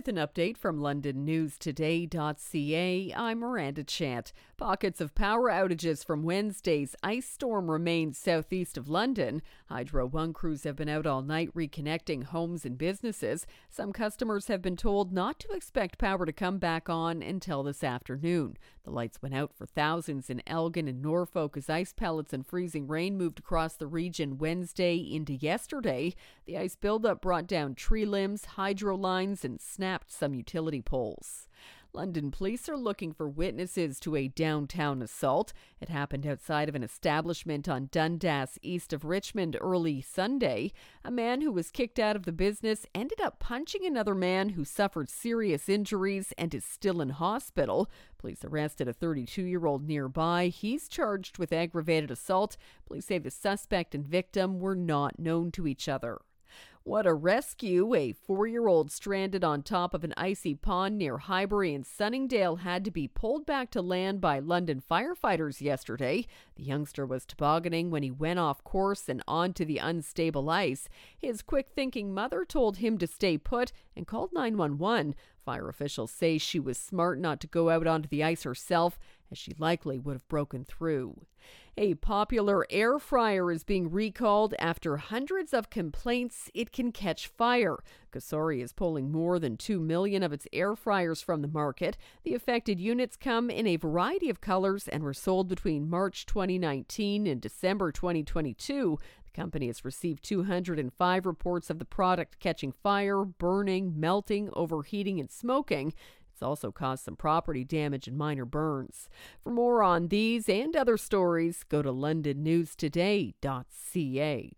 with an update from LondonNewsToday.ca, I'm Miranda Chant. Pockets of power outages from Wednesday's ice storm remain southeast of London. Hydro One crews have been out all night reconnecting homes and businesses. Some customers have been told not to expect power to come back on until this afternoon. The lights went out for thousands in Elgin and Norfolk as ice pellets and freezing rain moved across the region Wednesday into yesterday. The ice buildup brought down tree limbs, hydro lines, and snapped some utility poles. London police are looking for witnesses to a downtown assault. It happened outside of an establishment on Dundas, east of Richmond, early Sunday. A man who was kicked out of the business ended up punching another man who suffered serious injuries and is still in hospital. Police arrested a 32 year old nearby. He's charged with aggravated assault. Police say the suspect and victim were not known to each other. What a rescue! A four year old stranded on top of an icy pond near Highbury and Sunningdale had to be pulled back to land by London firefighters yesterday. The youngster was tobogganing when he went off course and onto the unstable ice. His quick thinking mother told him to stay put and called 911. Fire officials say she was smart not to go out onto the ice herself, as she likely would have broken through. A popular air fryer is being recalled after hundreds of complaints it can catch fire. Cosori is pulling more than 2 million of its air fryers from the market. The affected units come in a variety of colors and were sold between March 2019 and December 2022. The company has received 205 reports of the product catching fire, burning, melting, overheating, and smoking. It's also caused some property damage and minor burns. For more on these and other stories, go to londonnewstoday.ca.